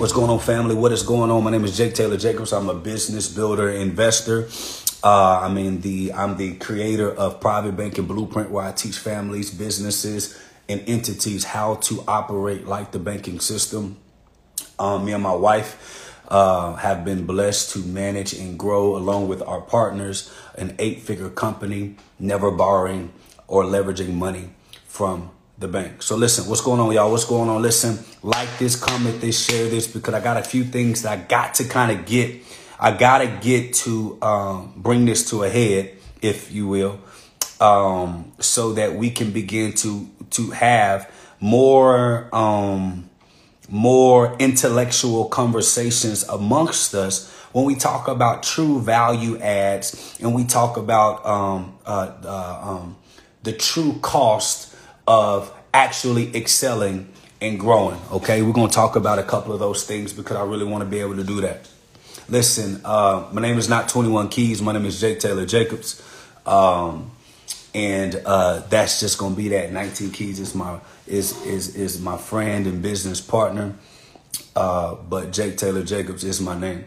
What's going on, family? What is going on? My name is Jake Taylor Jacobs. I'm a business builder, investor. Uh, I mean, the I'm the creator of Private Banking Blueprint, where I teach families, businesses, and entities how to operate like the banking system. Um, me and my wife uh, have been blessed to manage and grow, along with our partners, an eight-figure company, never borrowing or leveraging money from the bank. So listen, what's going on, y'all? What's going on? Listen, like this, comment this, share this, because I got a few things that I got to kind of get. I gotta get to um, bring this to a head, if you will, um, so that we can begin to to have more um, more intellectual conversations amongst us when we talk about true value adds and we talk about um, uh, uh, um, the true cost of actually excelling and growing. Okay, we're gonna talk about a couple of those things because I really want to be able to do that. Listen, uh, my name is not 21 Keys. My name is Jake Taylor Jacobs, um, and uh, that's just gonna be that. 19 Keys is my is is is my friend and business partner, uh, but Jake Taylor Jacobs is my name.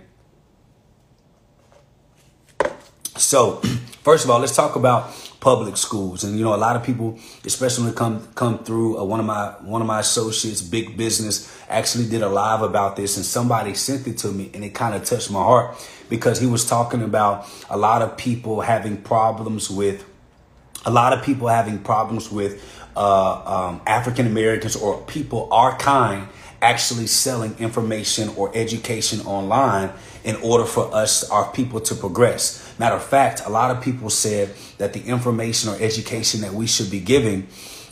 So, first of all, let's talk about public schools. And you know, a lot of people, especially when it come come through, uh, one of my one of my associates, big business, actually did a live about this, and somebody sent it to me, and it kind of touched my heart because he was talking about a lot of people having problems with a lot of people having problems with uh, um, African Americans or people our kind actually selling information or education online in order for us, our people, to progress. Matter of fact, a lot of people said that the information or education that we should be giving,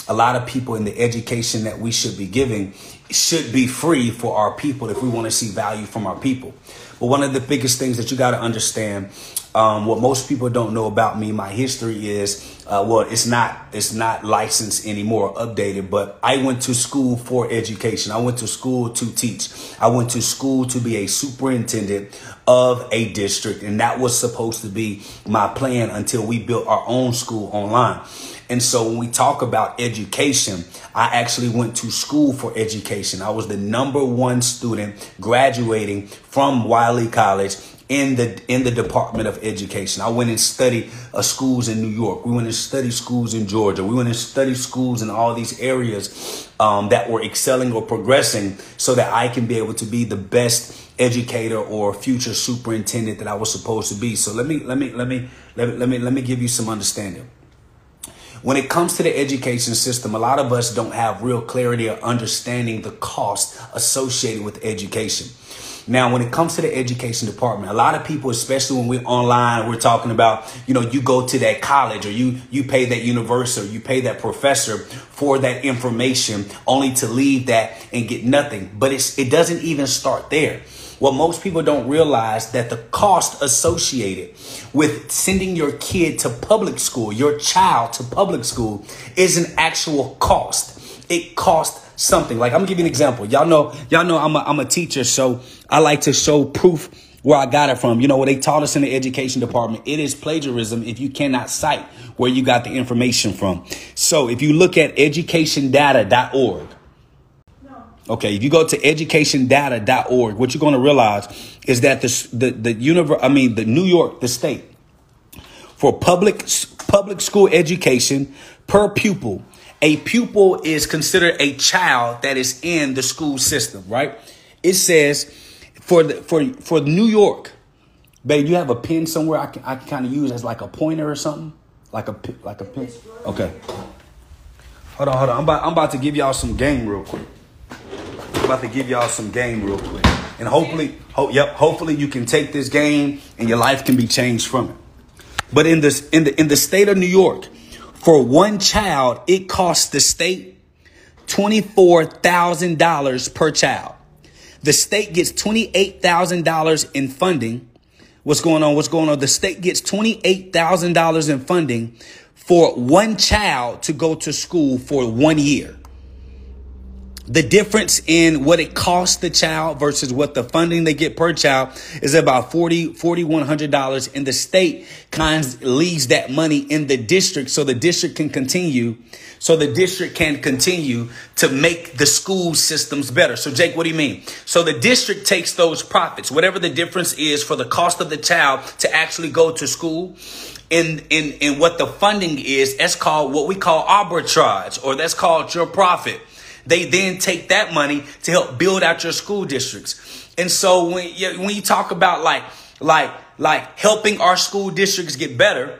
a lot of people in the education that we should be giving should be free for our people if we want to see value from our people. But one of the biggest things that you got to understand, um, what most people don't know about me, my history is, uh, well, it's not it's not licensed anymore, updated. But I went to school for education. I went to school to teach. I went to school to be a superintendent of a district, and that was supposed to be my plan until we built our own school online. And so when we talk about education, I actually went to school for education. I was the number one student graduating from Wiley College in the in the Department of Education. I went and studied uh, schools in New York. We went and studied schools in Georgia. We went and studied schools in all these areas um, that were excelling or progressing, so that I can be able to be the best educator or future superintendent that I was supposed to be. So let me let me let me let me let me, let me give you some understanding. When it comes to the education system, a lot of us don't have real clarity or understanding the cost associated with education. Now, when it comes to the education department, a lot of people, especially when we're online, we're talking about, you know, you go to that college or you you pay that university or you pay that professor for that information only to leave that and get nothing. But it's it doesn't even start there. What most people don't realize that the cost associated with sending your kid to public school, your child to public school is an actual cost. It costs something. Like I'm gonna give you an example. Y'all know, y'all know I'm a, I'm a teacher, so I like to show proof where I got it from. You know, what they taught us in the education department, it is plagiarism if you cannot cite where you got the information from. So if you look at educationdata.org, Okay, if you go to educationdata.org, what you're going to realize is that the the the universe, I mean the New York, the state, for public public school education per pupil, a pupil is considered a child that is in the school system, right? It says for the for for New York, babe, you have a pen somewhere I can I can kind of use as like a pointer or something, like a like a pen. Okay. Hold on, hold on. I'm about I'm about to give y'all some game real quick I'm about to give y'all some game real quick. And hopefully, ho- yep, hopefully you can take this game and your life can be changed from it. But in this in the in the state of New York, for one child, it costs the state $24,000 per child. The state gets $28,000 in funding. What's going on? What's going on? The state gets $28,000 in funding for one child to go to school for one year. The difference in what it costs the child versus what the funding they get per child is about 40 $4100 and the state kind of leaves that money in the district so the district can continue so the district can continue to make the school systems better. So jake what do you mean? So the district takes those profits whatever the difference is for the cost of the child to actually go to school in in in what the funding is that's called what we call arbitrage or that's called your profit they then take that money to help build out your school districts. And so when you, when you talk about like like like helping our school districts get better,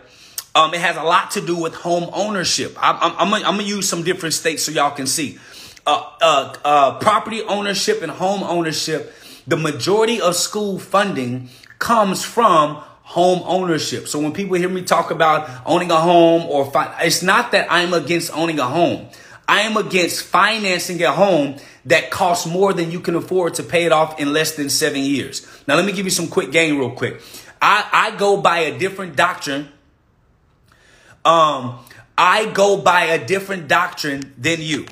um, it has a lot to do with home ownership. I'm, I'm, I'm, gonna, I'm gonna use some different states so y'all can see. Uh, uh, uh, property ownership and home ownership, the majority of school funding comes from home ownership. So when people hear me talk about owning a home or fi- it's not that I'm against owning a home. I am against financing a home that costs more than you can afford to pay it off in less than seven years. Now, let me give you some quick game real quick. I, I go by a different doctrine. Um, I go by a different doctrine than you.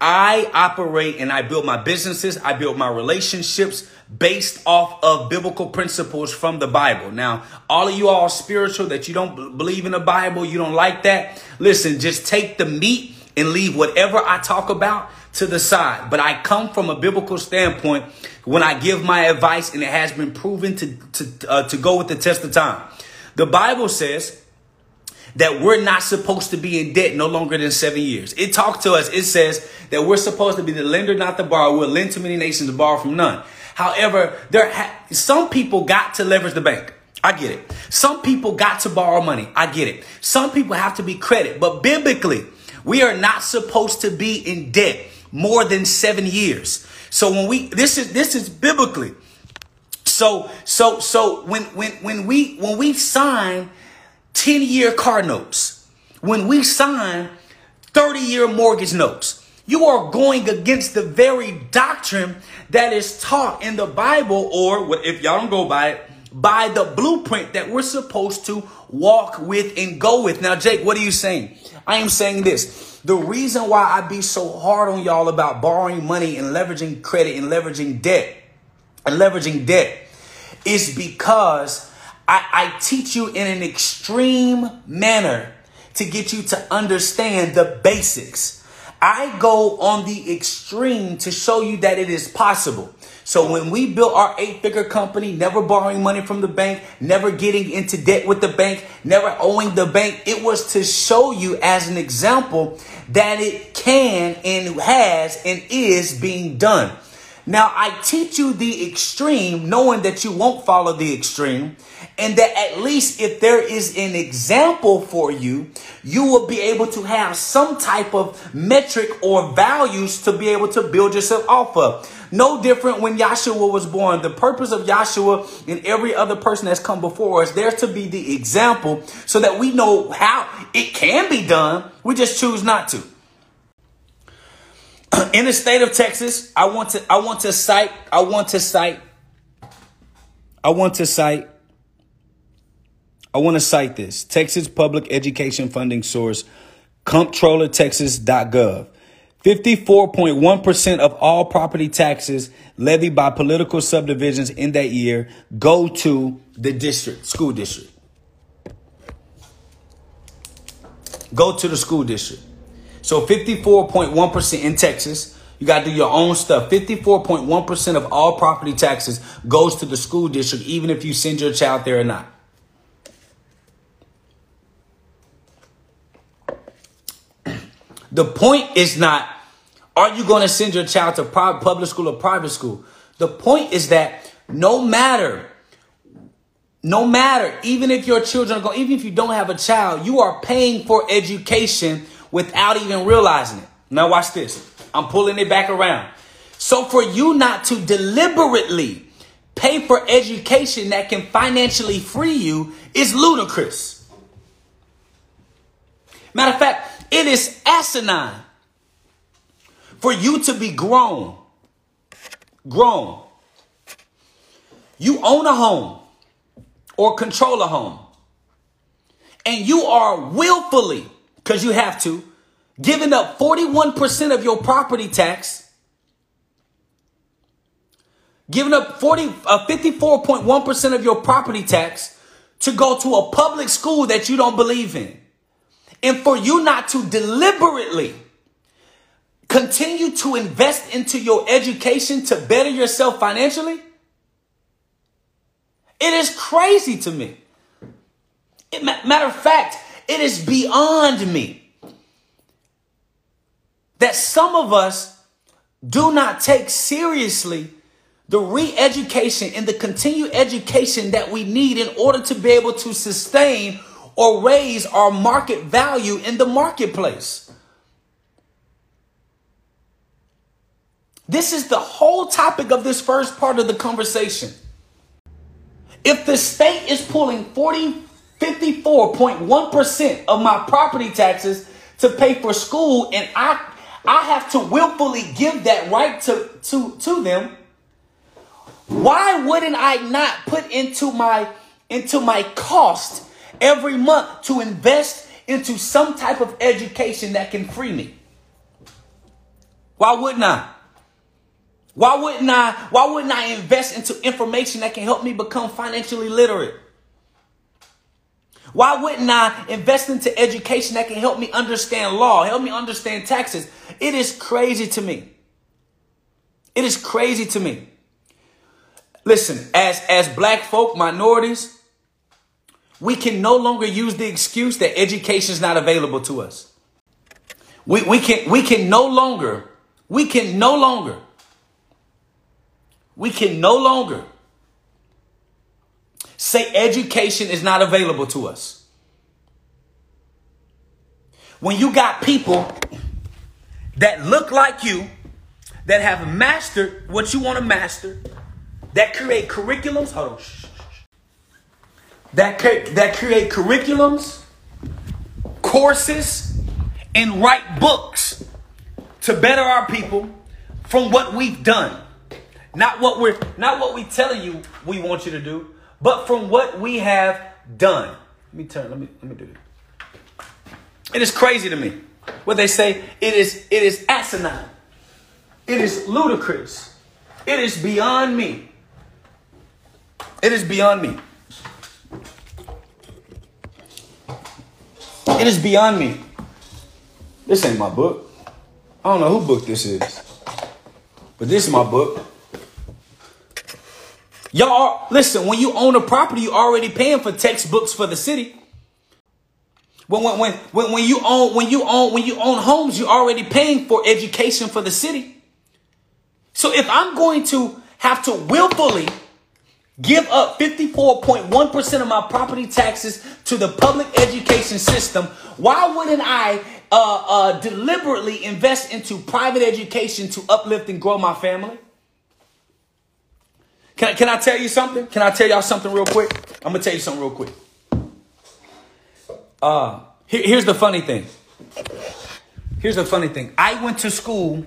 I operate and I build my businesses, I build my relationships based off of biblical principles from the Bible. Now, all of you all spiritual that you don't believe in the Bible, you don't like that. Listen, just take the meat and leave whatever I talk about to the side. But I come from a biblical standpoint when I give my advice and it has been proven to, to, uh, to go with the test of time. The Bible says that we're not supposed to be in debt no longer than seven years. It talks to us, it says that we're supposed to be the lender, not the borrower. We'll lend to many nations borrow from none. However, there ha- some people got to leverage the bank. I get it. Some people got to borrow money. I get it. Some people have to be credit. But biblically, we are not supposed to be in debt more than seven years. So when we this is this is biblically. So so so when when when we when we sign 10 year car notes, when we sign 30 year mortgage notes, you are going against the very doctrine that is taught in the Bible, or if y'all don't go by it, by the blueprint that we're supposed to walk with and go with. Now, Jake, what are you saying? I am saying this. The reason why I be so hard on y'all about borrowing money and leveraging credit and leveraging debt and leveraging debt is because I, I teach you in an extreme manner to get you to understand the basics. I go on the extreme to show you that it is possible. So when we built our eight figure company, never borrowing money from the bank, never getting into debt with the bank, never owing the bank, it was to show you as an example that it can and has and is being done. Now, I teach you the extreme, knowing that you won't follow the extreme, and that at least if there is an example for you, you will be able to have some type of metric or values to be able to build yourself off of. No different when Yahshua was born. The purpose of Yahshua and every other person that's come before us, there to be the example so that we know how it can be done. We just choose not to. in the state of Texas, I want to I want to cite I want to cite I want to cite I want to cite this Texas Public Education Funding Source comptrollertexas.gov. 54.1% of all property taxes levied by political subdivisions in that year go to the district, school district. Go to the school district. So 54.1% in Texas. You got to do your own stuff. 54.1% of all property taxes goes to the school district, even if you send your child there or not. The point is not, are you going to send your child to public school or private school? The point is that no matter, no matter, even if your children are going, even if you don't have a child, you are paying for education without even realizing it. Now watch this. I'm pulling it back around. So for you not to deliberately pay for education that can financially free you is ludicrous. Matter of fact, it is asinine for you to be grown. Grown. You own a home or control a home. And you are willfully because you have to, giving up 41% of your property tax giving up 40, uh, 54.1% of your property tax to go to a public school that you don't believe in. And for you not to deliberately continue to invest into your education to better yourself financially, it is crazy to me. It, matter of fact, it is beyond me that some of us do not take seriously the re-education and the continued education that we need in order to be able to sustain or raise our market value in the marketplace. This is the whole topic of this first part of the conversation. If the state is pulling 40, 54.1% of my property taxes to pay for school and I I have to willfully give that right to, to, to them, why wouldn't I not put into my into my cost every month to invest into some type of education that can free me? Why wouldn't I? Why wouldn't I? Why wouldn't I invest into information that can help me become financially literate? Why wouldn't I invest into education that can help me understand law, help me understand taxes? It is crazy to me. It is crazy to me. Listen, as as black folk, minorities, we can no longer use the excuse that education is not available to us. We, we can we can no longer, we can no longer we can no longer say education is not available to us. When you got people that look like you, that have mastered what you want to master, that create curriculums, hold on, that, that create curriculums, courses, and write books to better our people from what we've done. Not what we're not what we telling you we want you to do, but from what we have done. Let me turn, let me let me do it. It is crazy to me. What they say, it is it is asinine. It is ludicrous. It is beyond me. It is beyond me. It is beyond me. This ain't my book. I don't know who book this is. But this is my book. Y'all, listen, when you own a property, you're already paying for textbooks for the city. When, when, when, when, you own when you own when you own homes, you're already paying for education for the city. So if I'm going to have to willfully give up 54.1% of my property taxes to the public education system, why wouldn't I uh, uh, deliberately invest into private education to uplift and grow my family? Can, can I tell you something? Can I tell y'all something real quick? I'm to tell you something real quick. Uh, here, here's the funny thing. Here's the funny thing. I went to school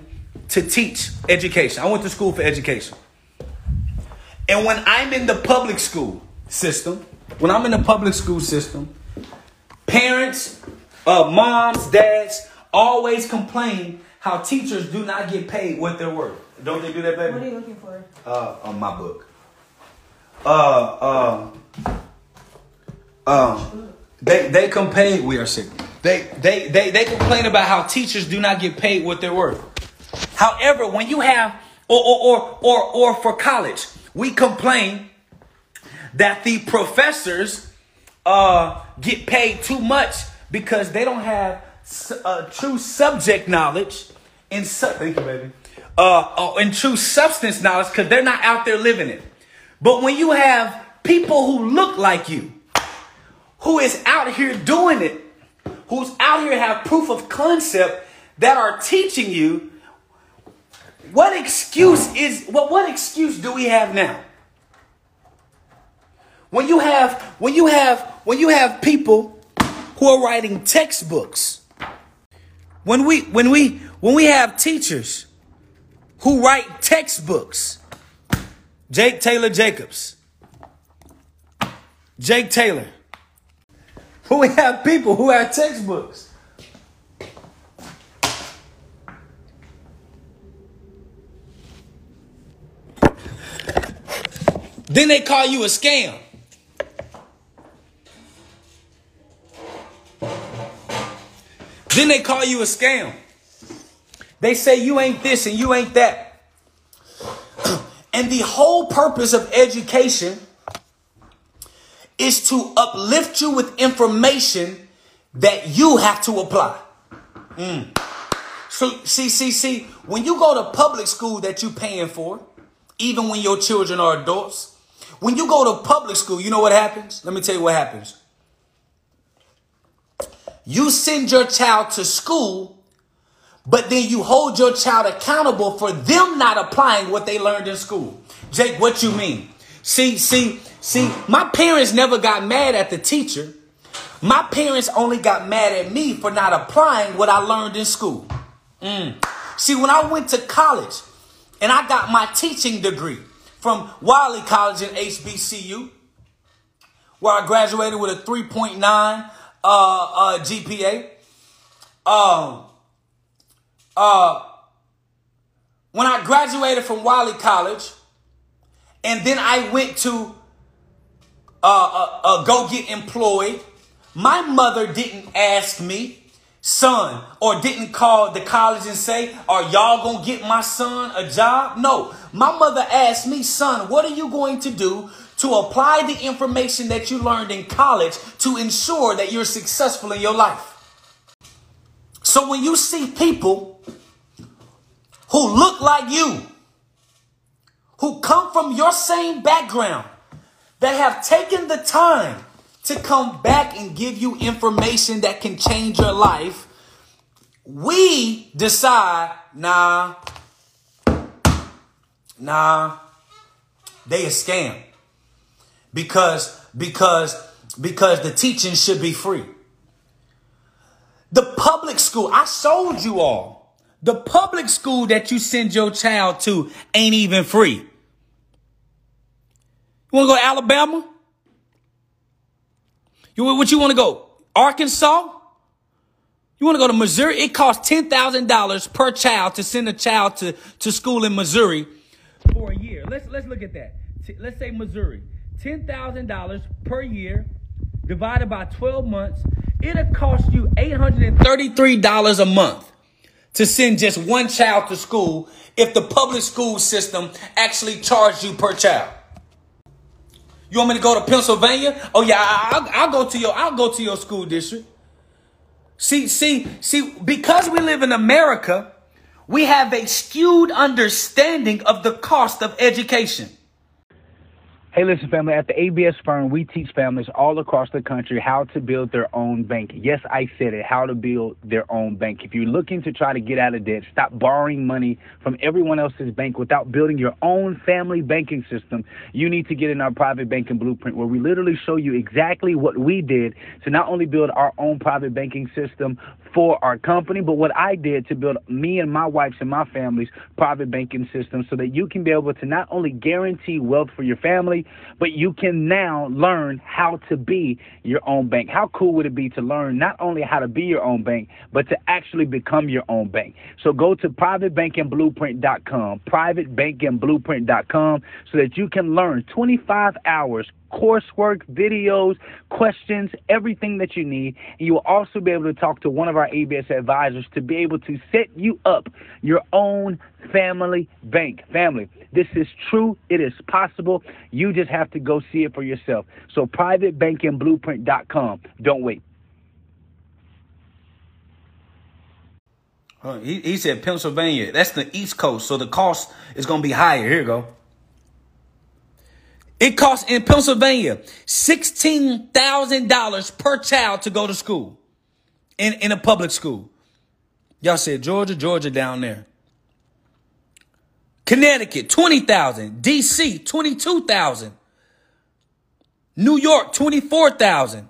to teach education. I went to school for education. And when I'm in the public school system, when I'm in the public school system, parents, uh, moms, dads always complain how teachers do not get paid what they're worth. Don't they do that, baby? What are you looking for? Uh, on my book. Uh, uh, um, they they complain. We are sick. They they they they complain about how teachers do not get paid what they're worth. However, when you have or or or or, or for college, we complain that the professors uh, get paid too much because they don't have uh, true subject knowledge in su- thank you, baby. Uh, uh, in true substance knowledge because they're not out there living it. But when you have people who look like you, who is out here doing it, who's out here have proof of concept that are teaching you, what excuse is what what excuse do we have now? When you have when you have when you have people who are writing textbooks, when we when we when we have teachers who write textbooks, Jake Taylor Jacobs, Jake Taylor, who we have people who have textbooks. Then they call you a scam. Then they call you a scam. They say you ain't this and you ain't that. and the whole purpose of education is to uplift you with information that you have to apply. Mm. So see, see, see, when you go to public school that you're paying for, even when your children are adults, when you go to public school, you know what happens? Let me tell you what happens. You send your child to school, but then you hold your child accountable for them not applying what they learned in school. Jake, what you mean? See, see, see, my parents never got mad at the teacher. My parents only got mad at me for not applying what I learned in school. Mm. See, when I went to college and I got my teaching degree from Wiley College in HBCU, where I graduated with a 3.9 uh, uh, GPA. Um, uh, when I graduated from Wiley College, and then I went to uh, uh, uh, go get employed. My mother didn't ask me, son, or didn't call the college and say, Are y'all gonna get my son a job? No, my mother asked me, son, what are you going to do to apply the information that you learned in college to ensure that you're successful in your life? So when you see people who look like you, who come from your same background that have taken the time to come back and give you information that can change your life, we decide, nah, nah, they a scam. Because, because, because the teaching should be free. The public school, I sold you all. The public school that you send your child to ain't even free. You want to go to Alabama? You what you want to go? Arkansas? You want to go to Missouri? It costs ten thousand dollars per child to send a child to, to school in Missouri for a year. Let's let's look at that. Let's say Missouri, ten thousand dollars per year divided by twelve months. It'll cost you eight hundred and thirty-three dollars a month to send just one child to school if the public school system actually charged you per child. You want me to go to Pennsylvania? Oh yeah, I'll, I'll go to your I'll go to your school district. See, see, see, because we live in America, we have a skewed understanding of the cost of education. Hey, listen, family. At the ABS firm, we teach families all across the country how to build their own bank. Yes, I said it, how to build their own bank. If you're looking to try to get out of debt, stop borrowing money from everyone else's bank without building your own family banking system, you need to get in our private banking blueprint where we literally show you exactly what we did to not only build our own private banking system for our company, but what I did to build me and my wife's and my family's private banking system so that you can be able to not only guarantee wealth for your family, but you can now learn how to be your own bank. How cool would it be to learn not only how to be your own bank, but to actually become your own bank? So go to privatebankingblueprint.com, privatebankingblueprint.com, so that you can learn 25 hours coursework, videos, questions, everything that you need. And you will also be able to talk to one of our ABS advisors to be able to set you up your own family bank. Family, this is true. It is possible. You just have to go see it for yourself. So privatebankingblueprint.com. Don't wait. He, he said Pennsylvania. That's the East Coast, so the cost is going to be higher. Here you go. It costs in Pennsylvania $16,000 per child to go to school in, in a public school. Y'all said Georgia, Georgia down there. Connecticut, 20,000. DC, 22,000. New York, 24,000.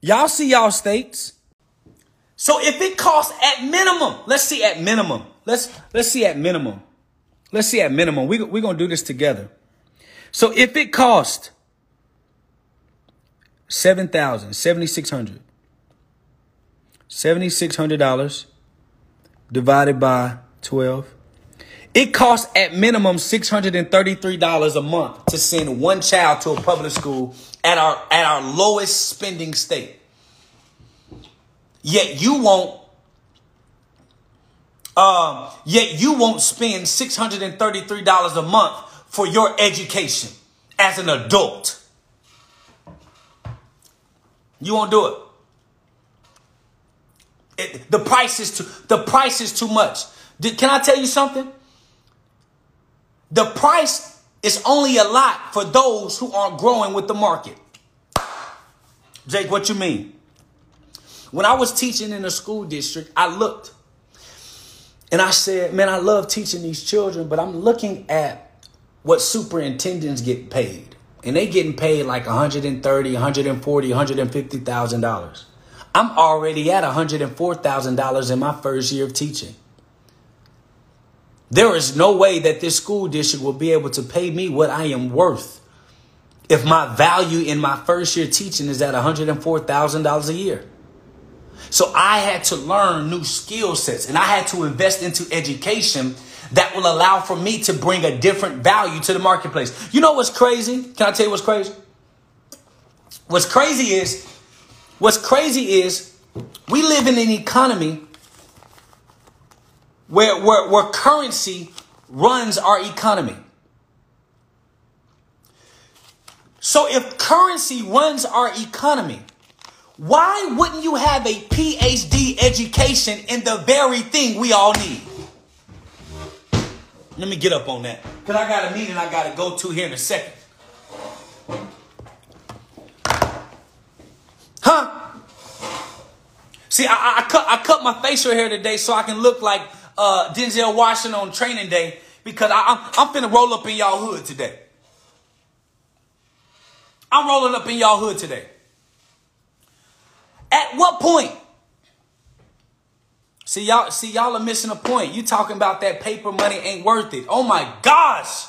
Y'all see y'all states. So if it costs at minimum, let's see at minimum. Let's let's see at minimum. Let's see at minimum. We, we're going to do this together. So if it cost 7000 7600 $7,600 divided by 12. It costs at minimum $633 a month to send one child to a public school at our at our lowest spending state. Yet you won't um, yet you won't spend $633 a month for your education as an adult. You won't do it. it the price is too the price is too much. Did, can I tell you something? The price is only a lot for those who aren't growing with the market. Jake, what you mean? When I was teaching in a school district, I looked and I said, man, I love teaching these children, but I'm looking at what superintendents get paid. And they getting paid like 130, 140, 150,000 dollars. I'm already at $104,000 in my first year of teaching. There is no way that this school district will be able to pay me what I am worth if my value in my first year teaching is at $104,000 a year. So I had to learn new skill sets and I had to invest into education that will allow for me to bring a different value to the marketplace. You know what's crazy? Can I tell you what's crazy? What's crazy is, what's crazy is we live in an economy where, where, where currency runs our economy. So if currency runs our economy, why wouldn't you have a PhD education in the very thing we all need? Let me get up on that. Because I got a meeting I got to go to here in a second. Huh? See, I, I, cut, I cut my facial hair today so I can look like uh, Denzel Washington on training day because I, I'm, I'm finna roll up in y'all hood today. I'm rolling up in y'all hood today. At what point? See y'all, see y'all are missing a point. You talking about that paper money ain't worth it. Oh my gosh.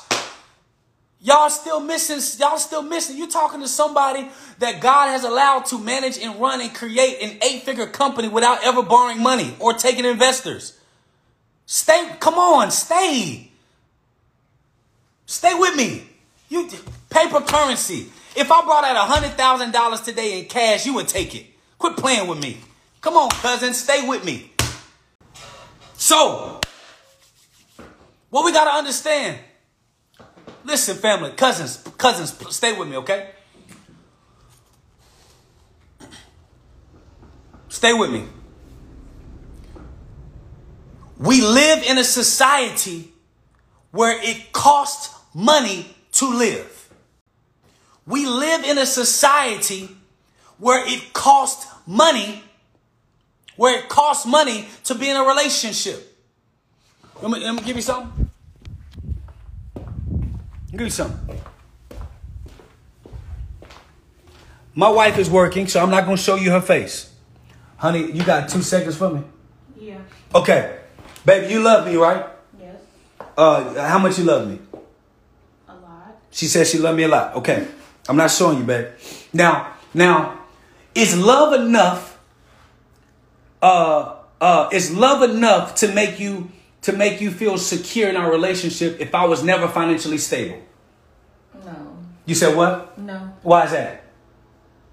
Y'all still missing, y'all still missing. You talking to somebody that God has allowed to manage and run and create an eight-figure company without ever borrowing money or taking investors. Stay, come on, stay. Stay with me. You paper currency. If I brought out a hundred thousand dollars today in cash, you would take it. Quit playing with me. Come on, cousin, stay with me. So, what we gotta understand. Listen, family, cousins, cousins, stay with me, okay? Stay with me. We live in a society where it costs money to live. We live in a society where it costs money, where it costs money to be in a relationship. Let me, let me give you something. Give you something. My wife is working, so I'm not going to show you her face. Honey, you got two seconds for me? Yeah. Okay. Baby, you love me, right? Yes. Uh, how much you love me? A lot. She says she loved me a lot. Okay. I'm not showing you, babe. Now, now, is love enough? Uh, uh, is love enough to make you to make you feel secure in our relationship if I was never financially stable? No. You said what? No. Why is that?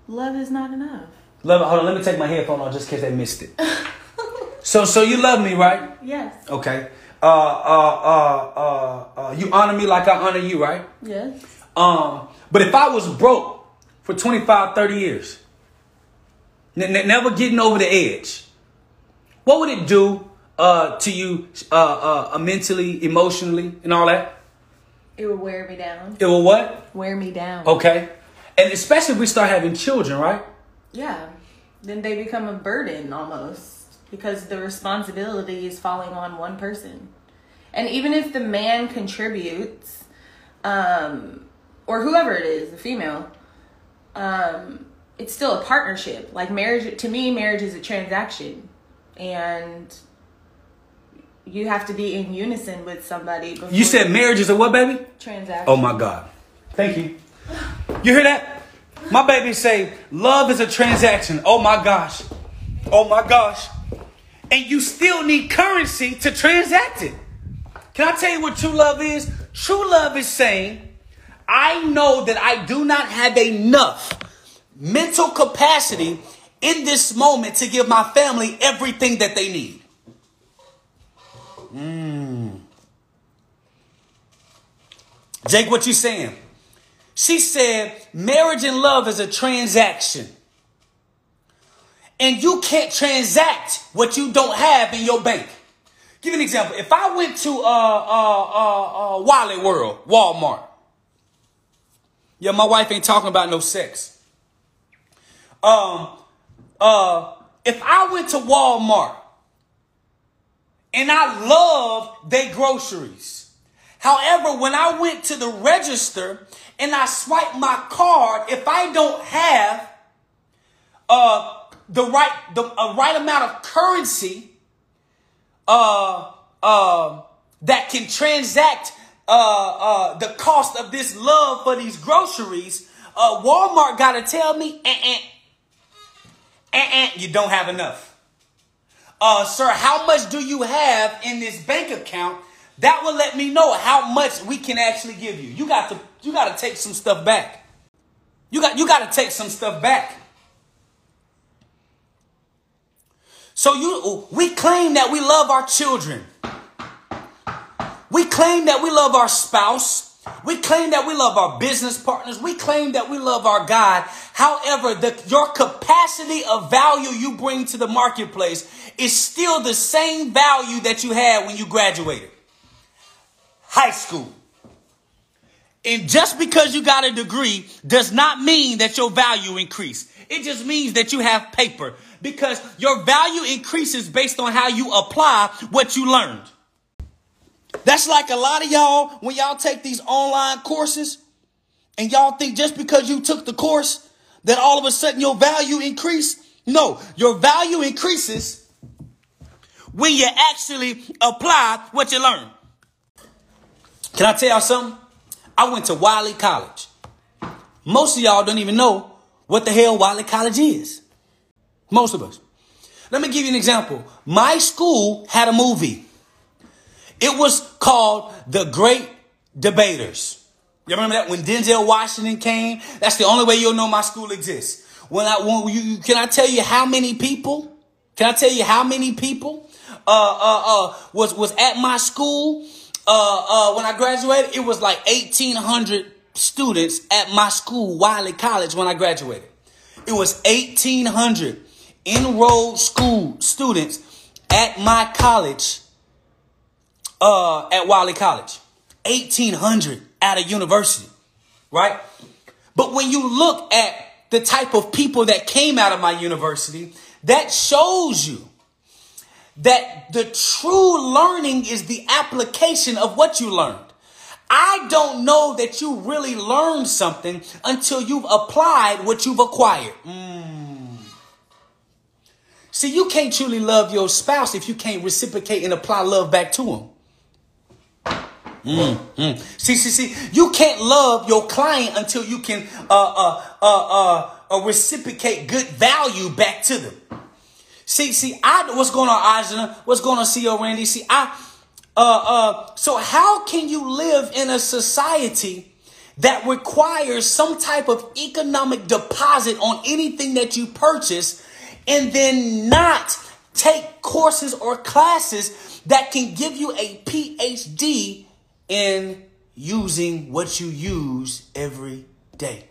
Love is not enough. Love. Hold on. Let me take my headphone off just in case they missed it. so, so you love me, right? Yes. Okay. Uh, uh, uh, uh, uh, you honor me like I honor you, right? Yes. Um, but if I was broke for 25, 30 years, never getting over the edge, what would it do uh, to you uh, uh, mentally, emotionally, and all that? It would wear me down. It will what? Wear me down. Okay. And especially if we start having children, right? Yeah. Then they become a burden almost because the responsibility is falling on one person. And even if the man contributes, um, or whoever it is, the female, um, it's still a partnership. Like marriage, to me, marriage is a transaction, and you have to be in unison with somebody. Before You said marriage is a what, baby? transaction. Oh my God. Thank you. You hear that? My baby say love is a transaction. Oh my gosh. Oh my gosh. And you still need currency to transact it. Can I tell you what true love is? True love is saying, I know that I do not have enough mental capacity in this moment to give my family everything that they need. Mm. Jake, what you saying? She said marriage and love is a transaction. And you can't transact what you don't have in your bank. Give an example. If I went to uh, uh, uh, uh, Wally World, Walmart. Yeah, my wife ain't talking about no sex. Um, uh, if I went to Walmart and I love their groceries. However, when I went to the register and I swipe my card, if I don't have uh, the right the uh, right amount of currency uh, uh, that can transact uh, uh, the cost of this love for these groceries, uh, Walmart got to tell me, eh, eh, eh, you don't have enough. Uh, sir, how much do you have in this bank account? That will let me know how much we can actually give you. You got to, you got to take some stuff back. You got, you got to take some stuff back. So you, we claim that we love our children. We claim that we love our spouse. We claim that we love our business partners. We claim that we love our God. However, the, your capacity of value you bring to the marketplace is still the same value that you had when you graduated. High school. And just because you got a degree does not mean that your value increased. It just means that you have paper because your value increases based on how you apply what you learned. That's like a lot of y'all when y'all take these online courses and y'all think just because you took the course that all of a sudden your value increased. No, your value increases when you actually apply what you learn. Can I tell y'all something? I went to Wiley College. Most of y'all don't even know what the hell Wiley College is. Most of us. Let me give you an example. My school had a movie. It was called The Great Debaters. You remember that when Denzel Washington came? That's the only way you'll know my school exists. When I when you can I tell you how many people? Can I tell you how many people uh uh uh was was at my school uh uh when I graduated? It was like 1800 students at my school, Wiley College when I graduated. It was 1800 enrolled school students at my college, uh, at Wiley College. 1800 at a university, right? But when you look at the type of people that came out of my university, that shows you that the true learning is the application of what you learned. I don't know that you really learned something until you've applied what you've acquired. Mm. See, you can't truly love your spouse if you can't reciprocate and apply love back to him. Mm, mm. See, see, see, you can't love your client until you can uh, uh, uh, uh, uh reciprocate good value back to them. See, see, I what's going on, Ajna? What's going on, CEO Randy? See, I uh uh. So how can you live in a society that requires some type of economic deposit on anything that you purchase? and then not take courses or classes that can give you a PhD in using what you use every day.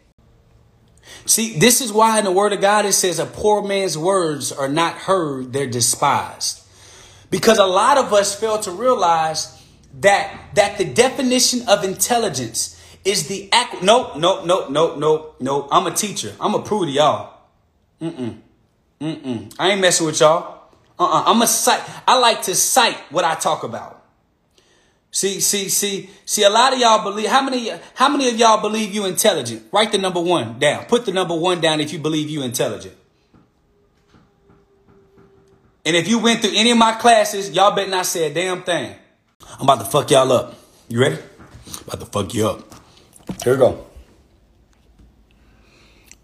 See, this is why in the word of God it says a poor man's words are not heard, they're despised. Because a lot of us fail to realize that that the definition of intelligence is the act nope, nope, nope, nope, nope, nope. I'm a teacher. I'm a to y'all. Mm-mm. Mm-mm. I ain't messing with y'all. Uh-uh. I'm a cite. I like to cite what I talk about. See, see, see, see. A lot of y'all believe. How many? How many of y'all believe you intelligent? Write the number one down. Put the number one down if you believe you intelligent. And if you went through any of my classes, y'all better not say a damn thing. I'm about to fuck y'all up. You ready? About to fuck you up. Here we go.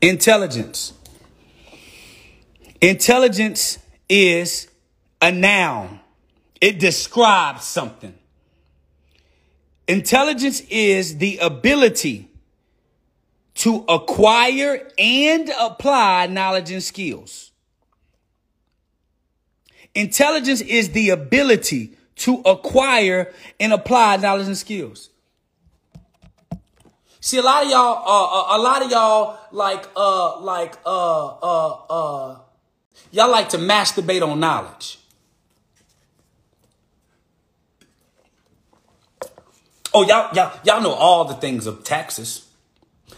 Intelligence. Intelligence is a noun. It describes something. Intelligence is the ability to acquire and apply knowledge and skills. Intelligence is the ability to acquire and apply knowledge and skills. See, a lot of y'all, uh, uh, a lot of y'all like, uh, like, uh, uh, uh, y'all like to masturbate on knowledge. Oh, y'all, y'all, y'all know all the things of taxes.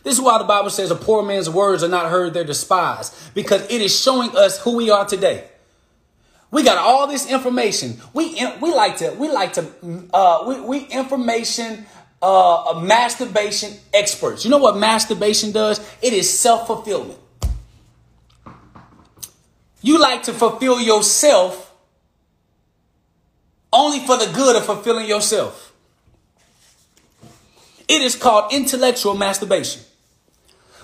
This is why the Bible says a poor man's words are not heard, they're despised, because it is showing us who we are today. We got all this information. We we like to we like to uh, we we information uh, masturbation experts. You know what masturbation does? It is self fulfillment. You like to fulfill yourself only for the good of fulfilling yourself. It is called intellectual masturbation.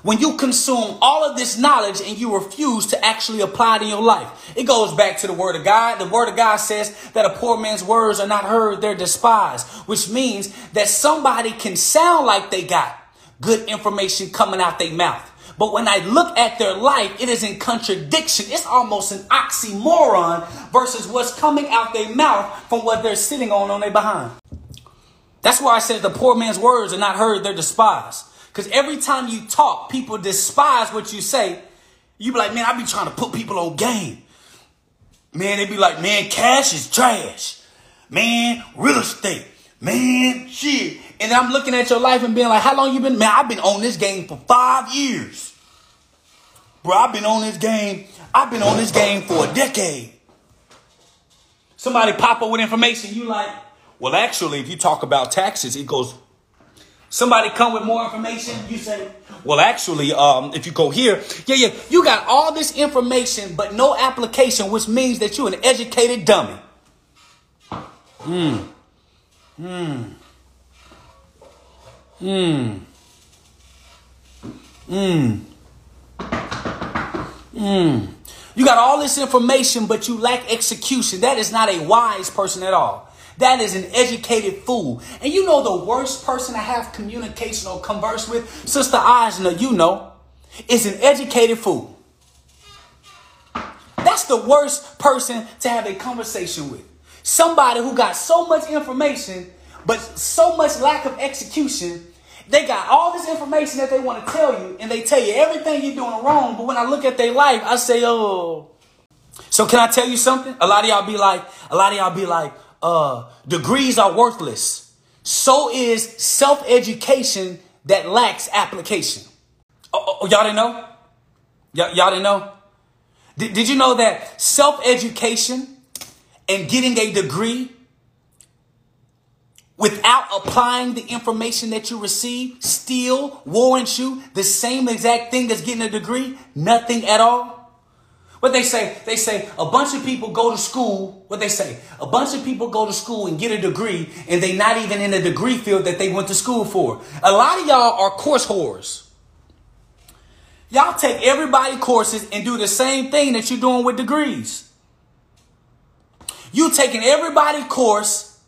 When you consume all of this knowledge and you refuse to actually apply it in your life, it goes back to the word of God. The word of God says that a poor man's words are not heard, they're despised, which means that somebody can sound like they got good information coming out their mouth. But when I look at their life, it is in contradiction. It's almost an oxymoron versus what's coming out their mouth from what they're sitting on on their behind. That's why I said the poor man's words are not heard, they're despised. Because every time you talk, people despise what you say. You be like, man, I be trying to put people on game. Man, they be like, man, cash is trash. Man, real estate. Man, shit. And I'm looking at your life and being like, how long you been? Man, I've been on this game for five years. Bro, I've been on this game. I've been on this game for a decade. Somebody pop up with information. You like, well, actually, if you talk about taxes, it goes Somebody come with more information, you say, well, actually, um, if you go here, yeah, yeah, you got all this information, but no application, which means that you're an educated dummy. Hmm. Hmm. Hmm. Hmm. Hmm. You got all this information, but you lack execution. That is not a wise person at all. That is an educated fool. And you know the worst person to have communication or converse with, Sister Eisner, you know, is an educated fool. That's the worst person to have a conversation with. Somebody who got so much information, but so much lack of execution. They got all this information that they want to tell you, and they tell you everything you're doing wrong. But when I look at their life, I say, oh. So can I tell you something? A lot of y'all be like, a lot of y'all be like, uh, degrees are worthless. So is self education that lacks application. Oh, oh, oh, y'all didn't know? Y- y'all didn't know? Did, did you know that self education and getting a degree without applying the information that you receive still warrants you the same exact thing as getting a degree? Nothing at all? What they say, they say a bunch of people go to school. What they say, a bunch of people go to school and get a degree, and they not even in the degree field that they went to school for. A lot of y'all are course whores. Y'all take everybody courses and do the same thing that you're doing with degrees. You taking everybody course.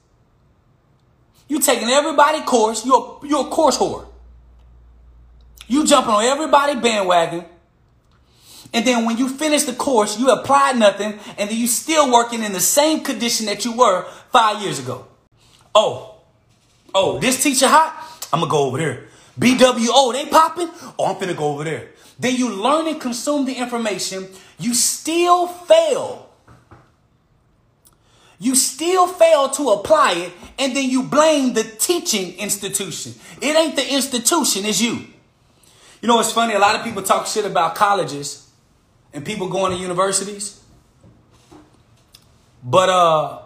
You taking everybody course. You're you're a course whore. You jumping on everybody bandwagon and then when you finish the course, you applied nothing, and then you still working in the same condition that you were five years ago. Oh, oh, this teacher hot? I'm gonna go over there. BWO, they popping? Oh, I'm gonna go over there. Then you learn and consume the information. You still fail. You still fail to apply it, and then you blame the teaching institution. It ain't the institution, it's you. You know, it's funny, a lot of people talk shit about colleges and people going to universities. But uh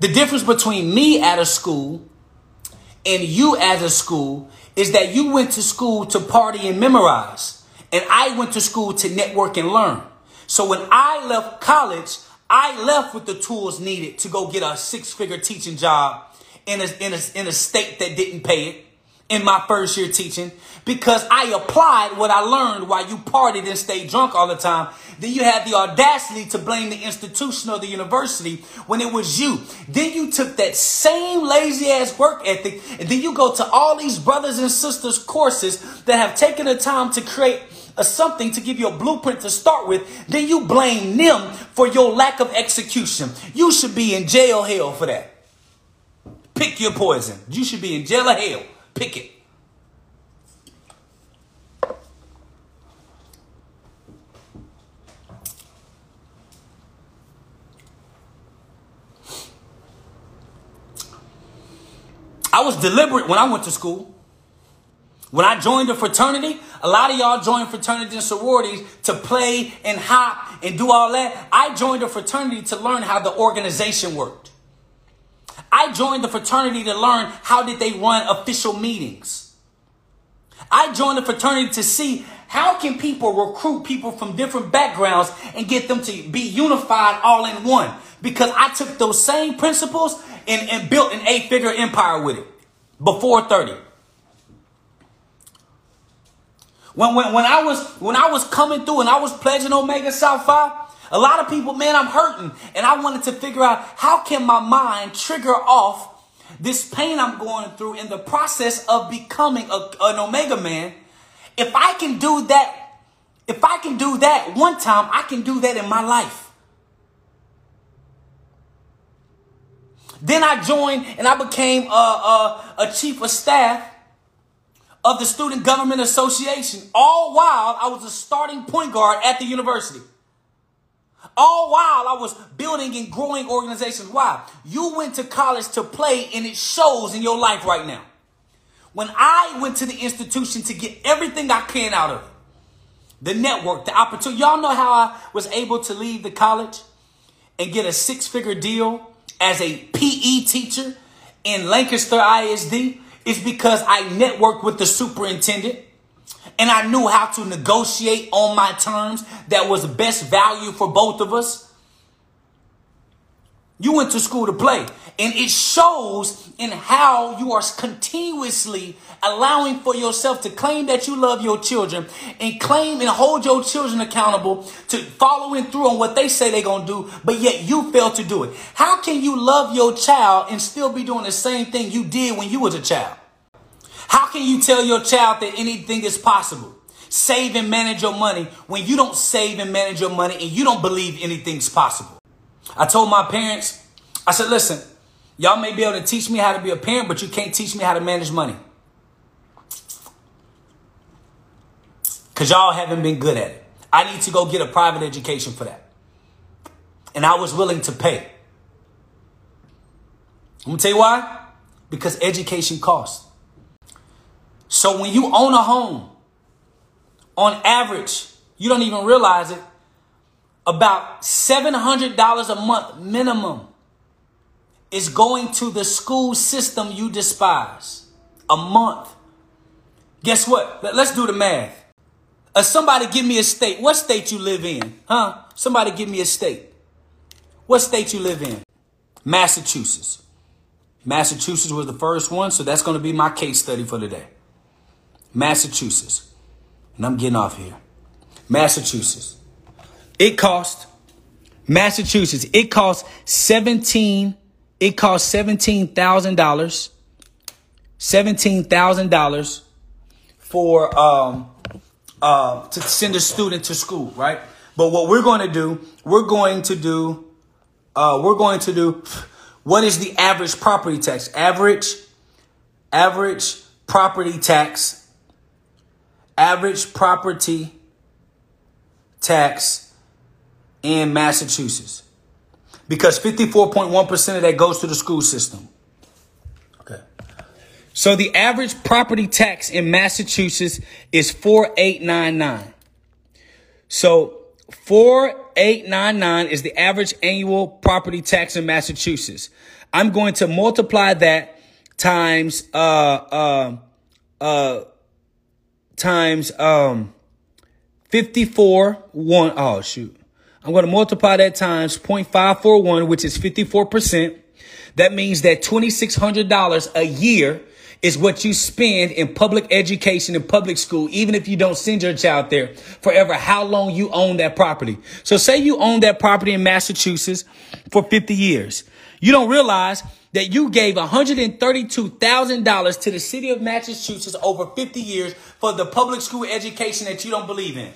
the difference between me at a school and you as a school is that you went to school to party and memorize, and I went to school to network and learn. So when I left college, I left with the tools needed to go get a six figure teaching job in a, in a, in a state that didn't pay it. In my first year teaching because I applied what I learned while you partied and stayed drunk all the time. Then you had the audacity to blame the institution or the university when it was you. Then you took that same lazy ass work ethic and then you go to all these brothers and sisters courses that have taken the time to create a something to give you a blueprint to start with. Then you blame them for your lack of execution. You should be in jail hell for that. Pick your poison. You should be in jail or hell. Pick it. I was deliberate when I went to school. When I joined a fraternity, a lot of y'all joined fraternities and sororities to play and hop and do all that. I joined a fraternity to learn how the organization worked. I joined the fraternity to learn how did they run official meetings. I joined the fraternity to see how can people recruit people from different backgrounds and get them to be unified all in one. Because I took those same principles and, and built an eight figure empire with it before 30. When, when, when I was when I was coming through and I was pledging Omega Psi Phi, a lot of people, man, I'm hurting. And I wanted to figure out how can my mind trigger off this pain I'm going through in the process of becoming a, an Omega man. If I can do that, if I can do that one time, I can do that in my life. Then I joined and I became a, a, a chief of staff of the Student Government Association, all while I was a starting point guard at the university. All while I was building and growing organizations. Why? You went to college to play and it shows in your life right now. When I went to the institution to get everything I can out of it, the network, the opportunity. Y'all know how I was able to leave the college and get a six figure deal as a PE teacher in Lancaster ISD? It's because I networked with the superintendent and I knew how to negotiate on my terms that was the best value for both of us. You went to school to play. And it shows in how you are continuously allowing for yourself to claim that you love your children and claim and hold your children accountable to following through on what they say they're going to do, but yet you fail to do it. How can you love your child and still be doing the same thing you did when you was a child? How can you tell your child that anything is possible? Save and manage your money when you don't save and manage your money and you don't believe anything's possible. I told my parents, I said, listen, y'all may be able to teach me how to be a parent, but you can't teach me how to manage money. Because y'all haven't been good at it. I need to go get a private education for that. And I was willing to pay. I'm going to tell you why. Because education costs. So when you own a home, on average, you don't even realize it, about $700 a month minimum is going to the school system you despise. A month. Guess what? Let's do the math. Uh, somebody give me a state. What state you live in? Huh? Somebody give me a state. What state you live in? Massachusetts. Massachusetts was the first one, so that's going to be my case study for today. Massachusetts. And I'm getting off here. Massachusetts. It cost Massachusetts. It cost 17 it cost $17,000 $17,000 for um uh to send a student to school, right? But what we're going to do, we're going to do uh we're going to do what is the average property tax? Average average property tax average property tax in Massachusetts because 54.1% of that goes to the school system. Okay. So the average property tax in Massachusetts is 4899. So 4899 is the average annual property tax in Massachusetts. I'm going to multiply that times uh uh uh times um 54 1 oh shoot i'm going to multiply that times 0.541 which is 54% that means that $2600 a year is what you spend in public education and public school, even if you don't send your child there forever, how long you own that property. So say you own that property in Massachusetts for 50 years. You don't realize that you gave $132,000 to the city of Massachusetts over 50 years for the public school education that you don't believe in.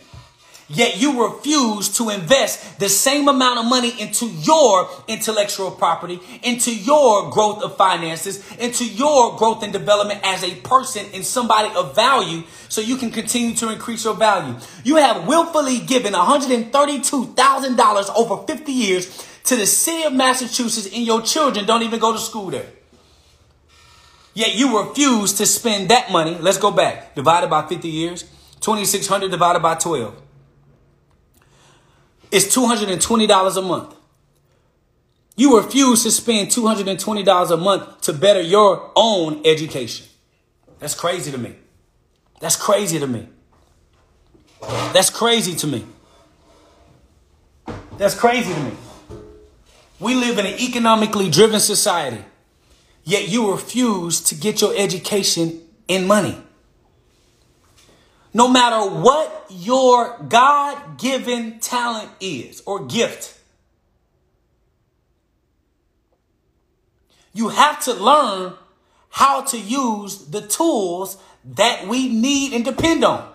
Yet you refuse to invest the same amount of money into your intellectual property, into your growth of finances, into your growth and development as a person and somebody of value so you can continue to increase your value. You have willfully given $132,000 over 50 years to the city of Massachusetts and your children don't even go to school there. Yet you refuse to spend that money. Let's go back. Divided by 50 years. 2,600 divided by 12. It's $220 a month. You refuse to spend $220 a month to better your own education. That's crazy to me. That's crazy to me. That's crazy to me. That's crazy to me. We live in an economically driven society, yet you refuse to get your education in money. No matter what your God given talent is or gift, you have to learn how to use the tools that we need and depend on.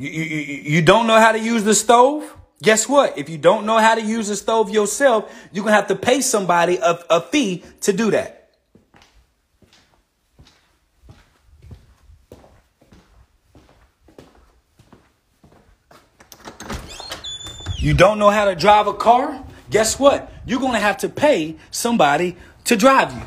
You, you, you don't know how to use the stove? Guess what? If you don't know how to use the stove yourself, you're going to have to pay somebody a, a fee to do that. You don't know how to drive a car? Guess what? You're going to have to pay somebody to drive you.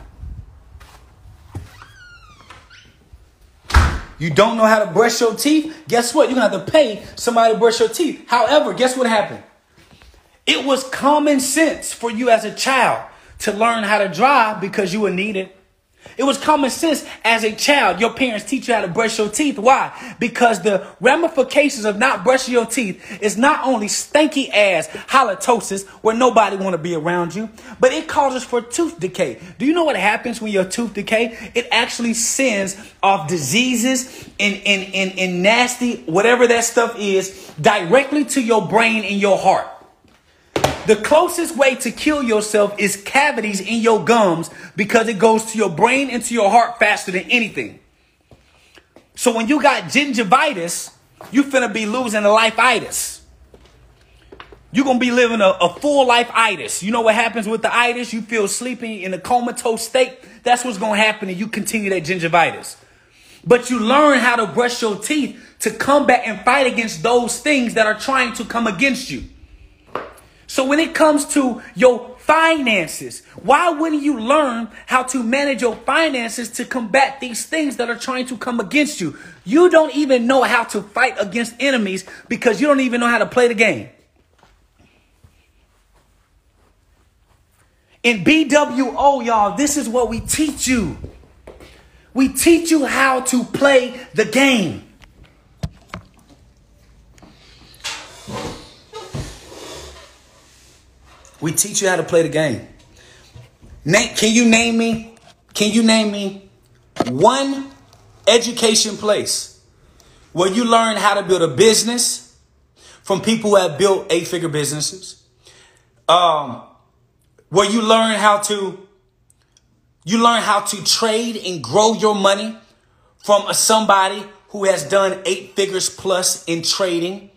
You don't know how to brush your teeth? Guess what? You're going to have to pay somebody to brush your teeth. However, guess what happened? It was common sense for you as a child to learn how to drive because you were needed it was common sense as a child. Your parents teach you how to brush your teeth. Why? Because the ramifications of not brushing your teeth is not only stanky ass halitosis where nobody want to be around you, but it causes for tooth decay. Do you know what happens when your tooth decay? It actually sends off diseases and, and, and, and nasty, whatever that stuff is, directly to your brain and your heart. The closest way to kill yourself is cavities in your gums because it goes to your brain and to your heart faster than anything. So when you got gingivitis, you finna be losing a life-itis. You're gonna be living a, a full life itis. You know what happens with the itis? You feel sleepy in a comatose state. That's what's gonna happen and you continue that gingivitis. But you learn how to brush your teeth to combat and fight against those things that are trying to come against you. So when it comes to your finances, why wouldn't you learn how to manage your finances to combat these things that are trying to come against you? You don't even know how to fight against enemies because you don't even know how to play the game. In BWO, y'all, this is what we teach you. We teach you how to play the game. We teach you how to play the game. Name, can you name me? Can you name me one education place where you learn how to build a business from people who have built eight figure businesses? Um, where you learn how to you learn how to trade and grow your money from a, somebody who has done eight figures plus in trading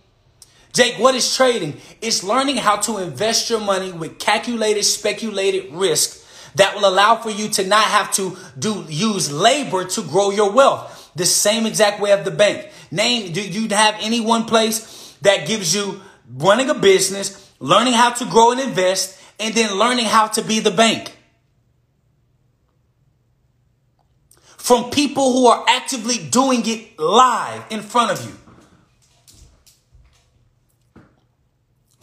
Jake, what is trading? It's learning how to invest your money with calculated, speculated risk that will allow for you to not have to do use labor to grow your wealth. The same exact way of the bank. Name, do you have any one place that gives you running a business, learning how to grow and invest, and then learning how to be the bank? From people who are actively doing it live in front of you.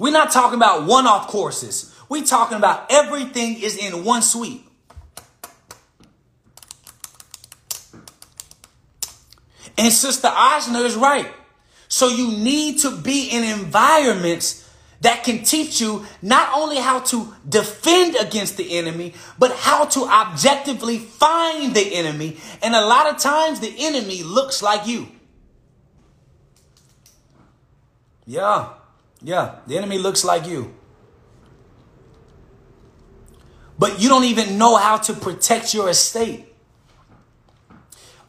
We're not talking about one off courses. We're talking about everything is in one suite. And Sister Osner is right. So you need to be in environments that can teach you not only how to defend against the enemy, but how to objectively find the enemy. And a lot of times the enemy looks like you. Yeah, yeah, the enemy looks like you. But you don't even know how to protect your estate.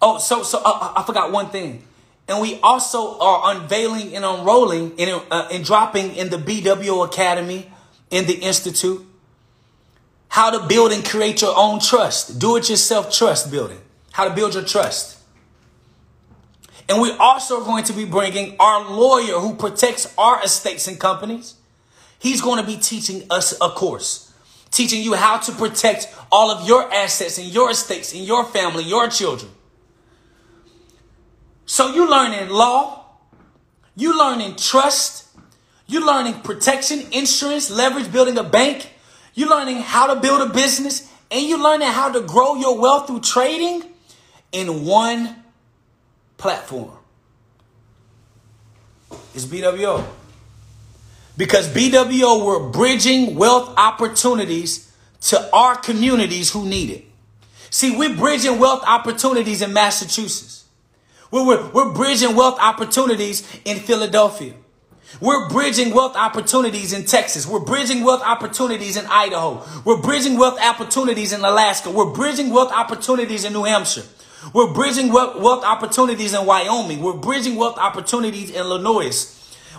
Oh, so so uh, I forgot one thing. And we also are unveiling and unrolling and, uh, and dropping in the BWO Academy, in the Institute, how to build and create your own trust. Do it yourself trust building. How to build your trust. And we're also going to be bringing our lawyer who protects our estates and companies. He's going to be teaching us a course, teaching you how to protect all of your assets and your estates and your family, your children. So you learning law, you learning trust, you learning protection, insurance, leverage, building a bank, you're learning how to build a business, and you're learning how to grow your wealth through trading in one platform. It's BWO. Because BWO, we're bridging wealth opportunities to our communities who need it. See, we're bridging wealth opportunities in Massachusetts. We're, we're, we're bridging wealth opportunities in Philadelphia. We're bridging wealth opportunities in Texas. We're bridging wealth opportunities in Idaho. We're bridging wealth opportunities in Alaska. We're bridging wealth opportunities in New Hampshire. We're bridging wealth, opportunities in Wyoming. We're bridging wealth opportunities in Illinois.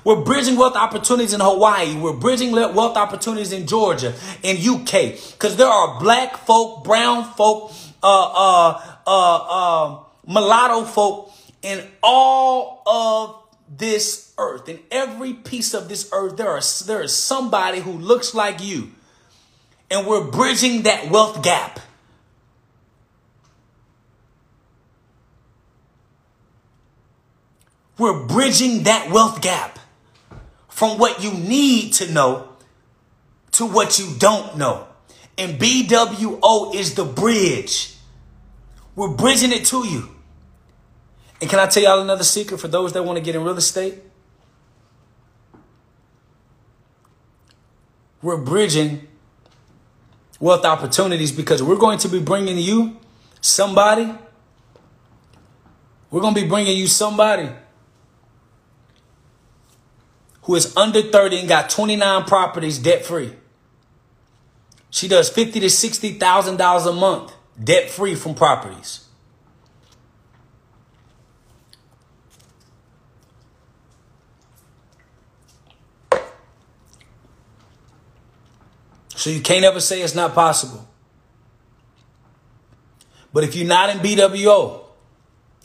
We're bridging wealth opportunities in Hawaii. We're bridging wealth opportunities in Georgia, in UK, because there are black folk, brown folk, uh, uh, uh, uh, mulatto folk in all of this earth, in every piece of this earth, there, are, there is somebody who looks like you. And we're bridging that wealth gap. We're bridging that wealth gap from what you need to know to what you don't know. And BWO is the bridge. We're bridging it to you. And can I tell y'all another secret for those that want to get in real estate? We're bridging wealth opportunities because we're going to be bringing you somebody. We're going to be bringing you somebody who is under 30 and got 29 properties debt free. She does 50 to $60,000 a month debt free from properties. So you can't ever say it's not possible. But if you're not in BWO,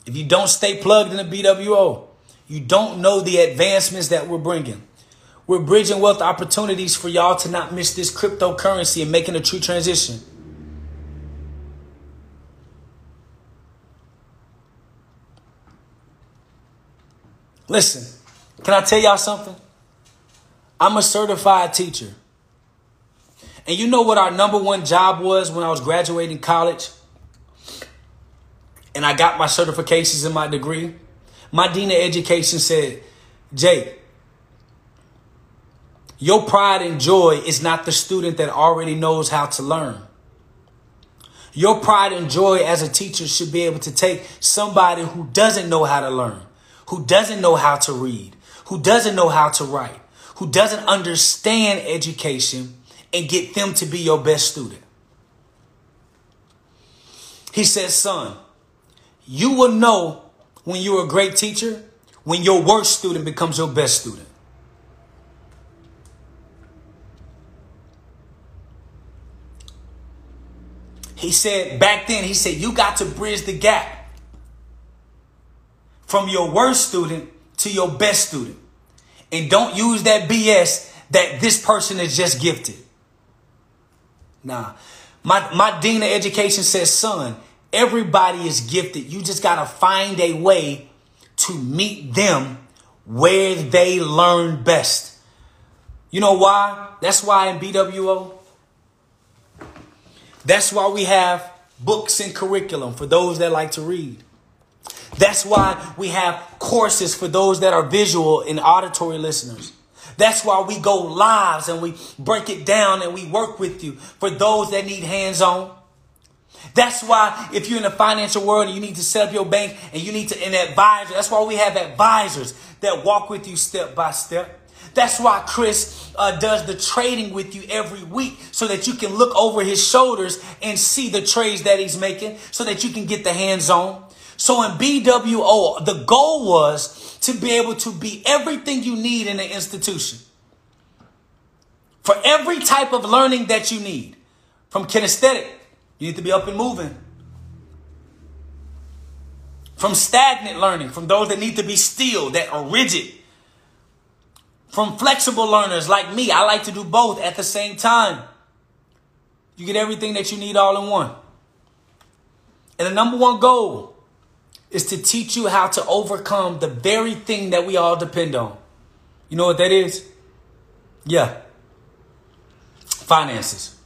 if you don't stay plugged in the BWO, you don't know the advancements that we're bringing. We're bridging wealth opportunities for y'all to not miss this cryptocurrency and making a true transition. Listen, can I tell y'all something? I'm a certified teacher. And you know what our number one job was when I was graduating college? And I got my certifications and my degree. My dean of education said, Jake, your pride and joy is not the student that already knows how to learn. Your pride and joy as a teacher should be able to take somebody who doesn't know how to learn, who doesn't know how to read, who doesn't know how to write, who doesn't understand education and get them to be your best student. He says, son, you will know when you're a great teacher when your worst student becomes your best student. He said back then, he said, you got to bridge the gap from your worst student to your best student. And don't use that BS that this person is just gifted. Nah. My, my dean of education says, son, everybody is gifted. You just got to find a way to meet them where they learn best. You know why? That's why in BWO, that's why we have books and curriculum for those that like to read. That's why we have courses for those that are visual and auditory listeners. That's why we go lives and we break it down and we work with you for those that need hands on. That's why if you're in the financial world and you need to set up your bank and you need to an advisor, that's why we have advisors that walk with you step by step. That's why Chris uh, does the trading with you every week so that you can look over his shoulders and see the trades that he's making so that you can get the hands on. So in BWO, the goal was to be able to be everything you need in an institution. For every type of learning that you need, from kinesthetic, you need to be up and moving. From stagnant learning, from those that need to be still, that are rigid. From flexible learners like me, I like to do both at the same time. You get everything that you need all in one. And the number one goal is to teach you how to overcome the very thing that we all depend on. You know what that is? Yeah. Finances.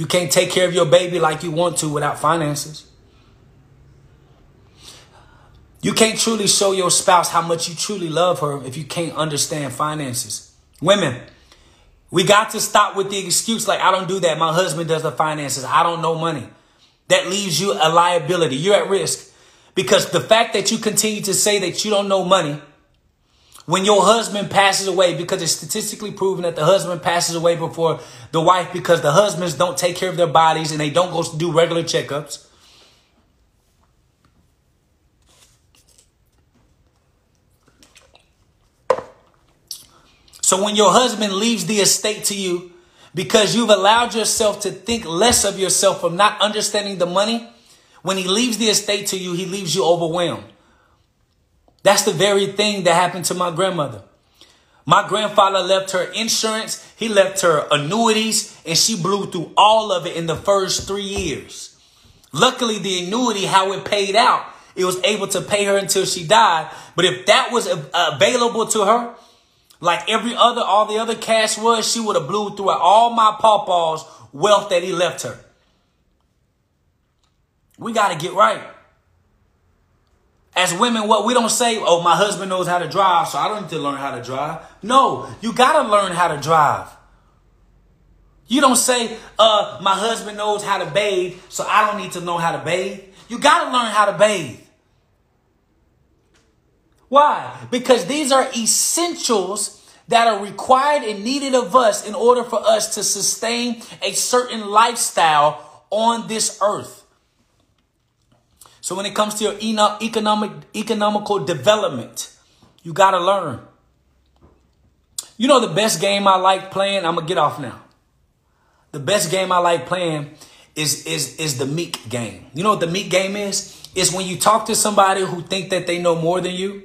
You can't take care of your baby like you want to without finances. You can't truly show your spouse how much you truly love her if you can't understand finances. Women, we got to stop with the excuse like, I don't do that. My husband does the finances. I don't know money. That leaves you a liability. You're at risk because the fact that you continue to say that you don't know money when your husband passes away, because it's statistically proven that the husband passes away before the wife because the husbands don't take care of their bodies and they don't go do regular checkups. So when your husband leaves the estate to you because you've allowed yourself to think less of yourself from not understanding the money, when he leaves the estate to you, he leaves you overwhelmed. That's the very thing that happened to my grandmother. My grandfather left her insurance, he left her annuities, and she blew through all of it in the first three years. Luckily, the annuity, how it paid out, it was able to pay her until she died. But if that was available to her, like every other, all the other cash was, she would have blew through all my pawpaw's wealth that he left her. We got to get right. As women, what we don't say, oh, my husband knows how to drive, so I don't need to learn how to drive. No, you got to learn how to drive. You don't say, uh, my husband knows how to bathe, so I don't need to know how to bathe. You got to learn how to bathe. Why? Because these are essentials that are required and needed of us in order for us to sustain a certain lifestyle on this earth. So when it comes to your economic economical development, you got to learn. You know the best game I like playing, I'm going to get off now. The best game I like playing is is is the meek game. You know what the meek game is? It's when you talk to somebody who think that they know more than you.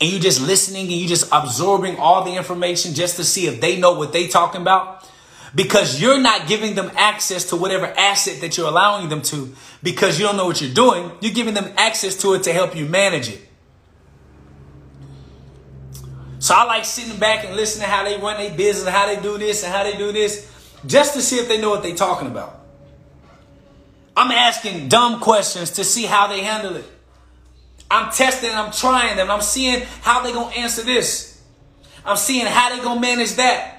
And you just listening and you just absorbing all the information just to see if they know what they talking about because you're not giving them access to whatever asset that you're allowing them to because you don't know what you're doing. You're giving them access to it to help you manage it. So I like sitting back and listening to how they run their business, how they do this and how they do this, just to see if they know what they're talking about. I'm asking dumb questions to see how they handle it. I'm testing, I'm trying them, I'm seeing how they're gonna answer this. I'm seeing how they're gonna manage that.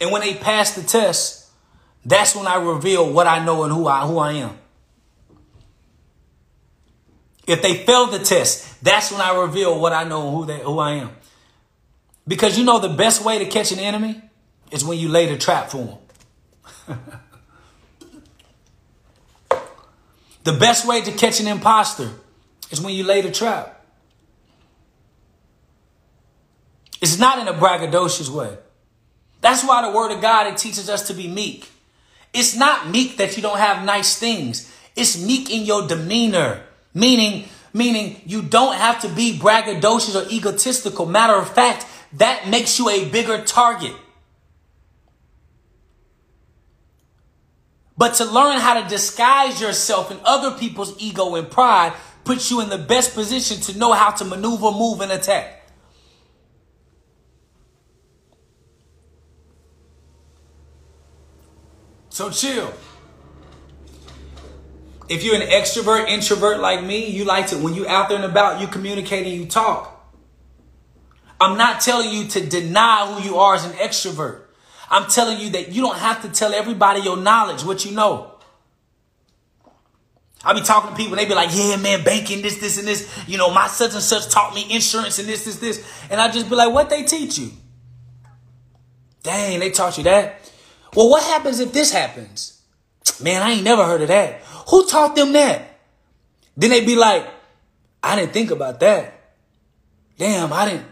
And when they pass the test, that's when I reveal what I know and who I who I am. If they fail the test, that's when I reveal what I know and who they who I am. Because you know the best way to catch an enemy is when you lay the trap for them. the best way to catch an imposter is when you lay the trap. It's not in a braggadocious way. That's why the word of God, it teaches us to be meek. It's not meek that you don't have nice things. It's meek in your demeanor, meaning, meaning you don't have to be braggadocious or egotistical. Matter of fact, that makes you a bigger target. But to learn how to disguise yourself in other people's ego and pride puts you in the best position to know how to maneuver, move, and attack. So chill. If you're an extrovert, introvert like me, you like to, when you out there and about, you communicate and you talk. I'm not telling you to deny who you are as an extrovert. I'm telling you that you don't have to tell everybody your knowledge, what you know. I be talking to people they be like, yeah, man, banking, this, this, and this. You know, my such and such taught me insurance and this, this, this. And I just be like, what they teach you? Dang, they taught you that. Well, what happens if this happens? Man, I ain't never heard of that. Who taught them that? Then they be like, I didn't think about that. Damn, I didn't.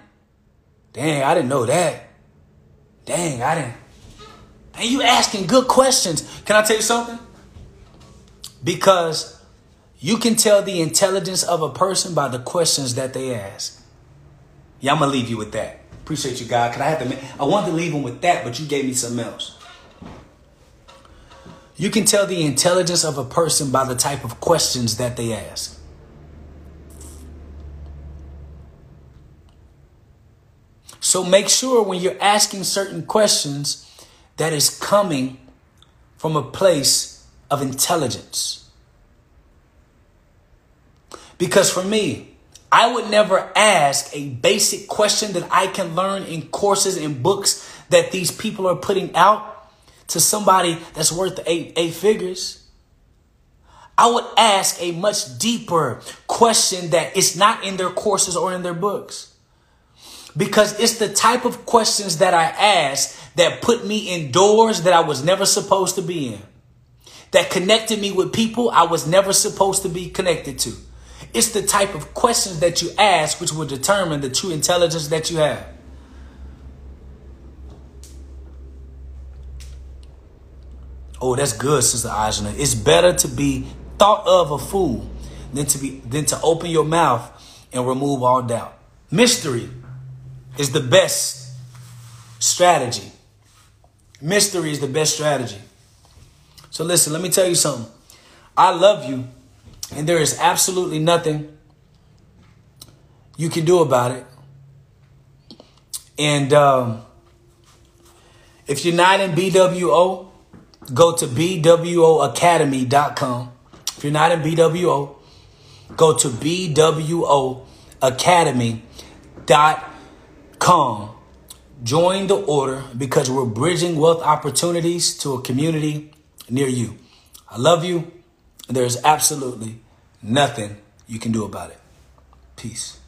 Dang, I didn't know that. Dang, I didn't. And you asking good questions. Can I tell you something? Because you can tell the intelligence of a person by the questions that they ask. Yeah, I'm gonna leave you with that. Appreciate you, God. Cause I have to. I wanted to leave them with that, but you gave me something else. You can tell the intelligence of a person by the type of questions that they ask. So make sure when you're asking certain questions that is coming from a place of intelligence. Because for me, I would never ask a basic question that I can learn in courses and books that these people are putting out to somebody that's worth eight, eight figures. I would ask a much deeper question that is not in their courses or in their books. Because it's the type of questions that I ask that put me in doors that I was never supposed to be in. That connected me with people I was never supposed to be connected to. It's the type of questions that you ask which will determine the true intelligence that you have. Oh, that's good, Sister Ajna. It's better to be thought of a fool than to be than to open your mouth and remove all doubt. Mystery is the best strategy. Mystery is the best strategy. So listen, let me tell you something. I love you, and there is absolutely nothing you can do about it. And um, if you're not in BWO, go to bwoacademy.com. If you're not in BWO, go to bwoacademy.com. Join the order because we're bridging wealth opportunities to a community near you. I love you. There's absolutely nothing you can do about it. Peace.